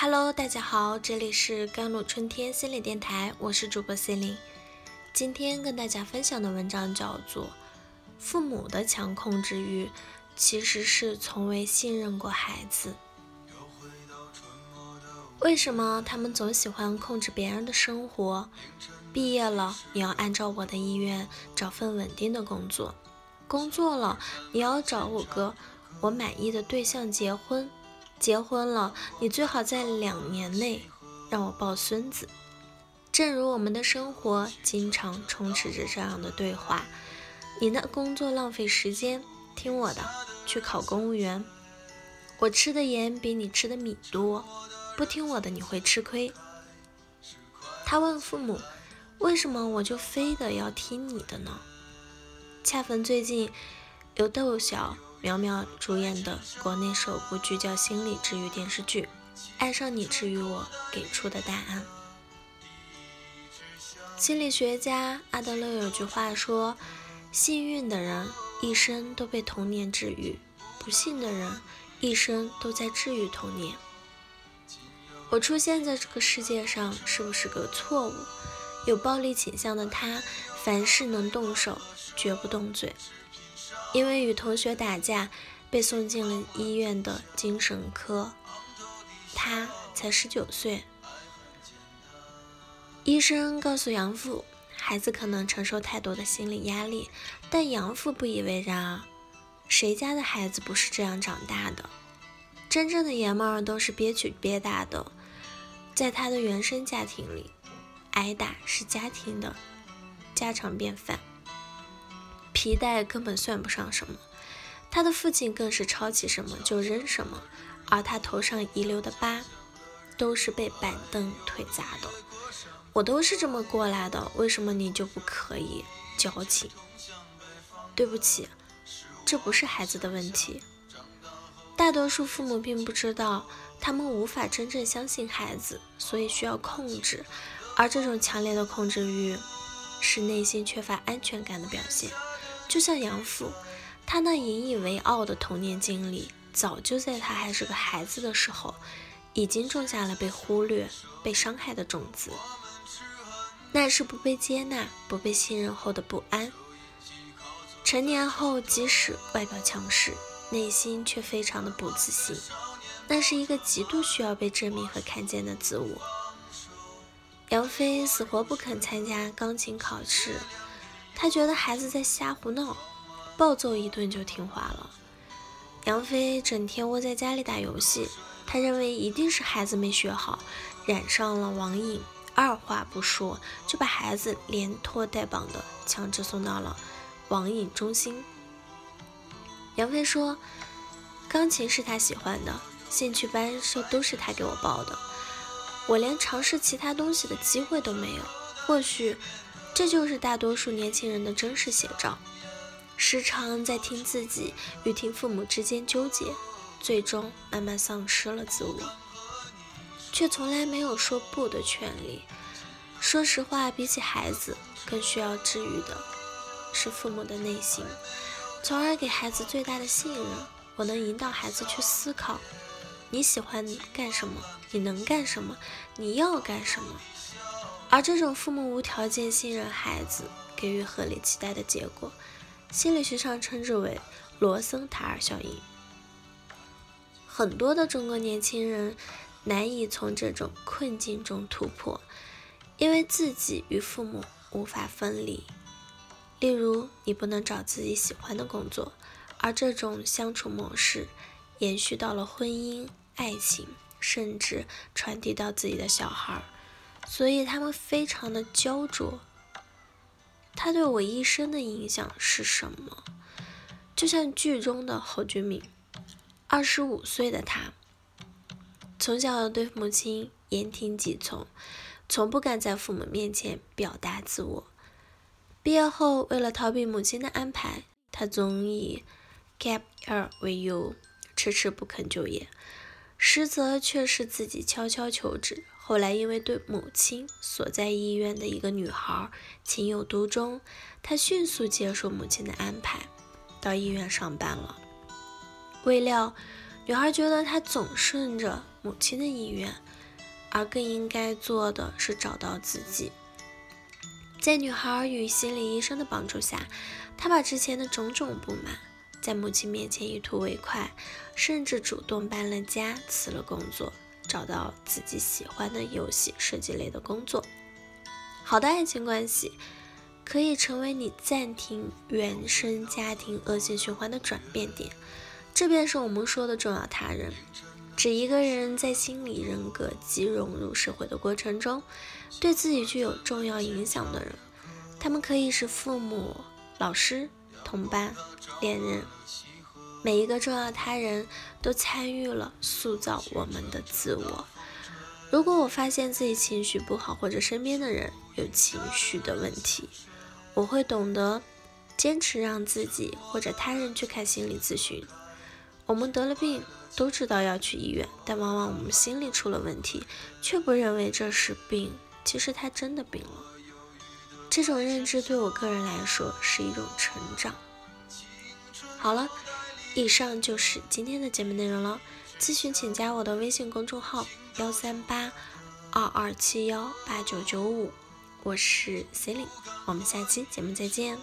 Hello，大家好，这里是甘露春天心理电台，我是主播 C e l i n e 今天跟大家分享的文章叫做《父母的强控制欲其实是从未信任过孩子》。为什么他们总喜欢控制别人的生活？毕业了，你要按照我的意愿找份稳定的工作；工作了，你要找我个我满意的对象结婚；结婚了，你最好在两年内让我抱孙子。正如我们的生活经常充斥着这样的对话：你的工作浪费时间，听我的，去考公务员。我吃的盐比你吃的米多。不听我的，你会吃亏。他问父母：“为什么我就非得要听你的呢？”恰逢最近有窦小苗苗主演的国内首部聚焦心理治愈电视剧《爱上你治愈我》给出的答案。心理学家阿德勒有句话说：“幸运的人一生都被童年治愈，不幸的人一生都在治愈童年。”我出现在这个世界上是不是个错误？有暴力倾向的他，凡事能动手，绝不动嘴。因为与同学打架，被送进了医院的精神科。他才十九岁。医生告诉养父，孩子可能承受太多的心理压力，但养父不以为然啊。谁家的孩子不是这样长大的？真正的爷们儿都是憋屈憋大的。在他的原生家庭里，挨打是家庭的家常便饭，皮带根本算不上什么。他的父亲更是抄起什么就扔什么，而他头上遗留的疤，都是被板凳腿砸的。我都是这么过来的，为什么你就不可以？矫情。对不起，这不是孩子的问题。大多数父母并不知道。他们无法真正相信孩子，所以需要控制，而这种强烈的控制欲是内心缺乏安全感的表现。就像杨父，他那引以为傲的童年经历，早就在他还是个孩子的时候，已经种下了被忽略、被伤害的种子。那是不被接纳、不被信任后的不安。成年后，即使外表强势，内心却非常的不自信。那是一个极度需要被证明和看见的自我。杨飞死活不肯参加钢琴考试，他觉得孩子在瞎胡闹，暴揍一顿就听话了。杨飞整天窝在家里打游戏，他认为一定是孩子没学好，染上了网瘾，二话不说就把孩子连拖带绑的强制送到了网瘾中心。杨飞说，钢琴是他喜欢的。兴趣班是都是他给我报的，我连尝试其他东西的机会都没有。或许这就是大多数年轻人的真实写照，时常在听自己与听父母之间纠结，最终慢慢丧失了自我，却从来没有说不的权利。说实话，比起孩子，更需要治愈的是父母的内心，从而给孩子最大的信任。我能引导孩子去思考。你喜欢干什么？你能干什么？你要干什么？而这种父母无条件信任孩子，给予合理期待的结果，心理学上称之为罗森塔尔效应。很多的中国年轻人难以从这种困境中突破，因为自己与父母无法分离。例如，你不能找自己喜欢的工作，而这种相处模式。延续到了婚姻、爱情，甚至传递到自己的小孩儿，所以他们非常的焦灼。他对我一生的影响是什么？就像剧中的侯俊敏，二十五岁的他，从小对母亲言听计从，从不敢在父母面前表达自我。毕业后，为了逃避母亲的安排，他总以 gap year 为由。迟迟不肯就业，实则却是自己悄悄求职。后来因为对母亲所在医院的一个女孩情有独钟，他迅速接受母亲的安排，到医院上班了。未料，女孩觉得他总顺着母亲的意愿，而更应该做的是找到自己。在女孩与心理医生的帮助下，她把之前的种种不满在母亲面前一吐为快，甚至主动搬了家、辞了工作，找到自己喜欢的游戏设计类的工作。好的爱情关系可以成为你暂停原生家庭恶性循环的转变点，这便是我们说的重要他人。指一个人在心理人格及融入社会的过程中，对自己具有重要影响的人。他们可以是父母、老师、同伴、恋人。每一个重要他人都参与了塑造我们的自我。如果我发现自己情绪不好，或者身边的人有情绪的问题，我会懂得坚持让自己或者他人去看心理咨询。我们得了病。都知道要去医院，但往往我们心里出了问题，却不认为这是病。其实他真的病了。这种认知对我个人来说是一种成长。好了，以上就是今天的节目内容了。咨询请加我的微信公众号幺三八二二七幺八九九五，我是 c e l i n e 我们下期节目再见。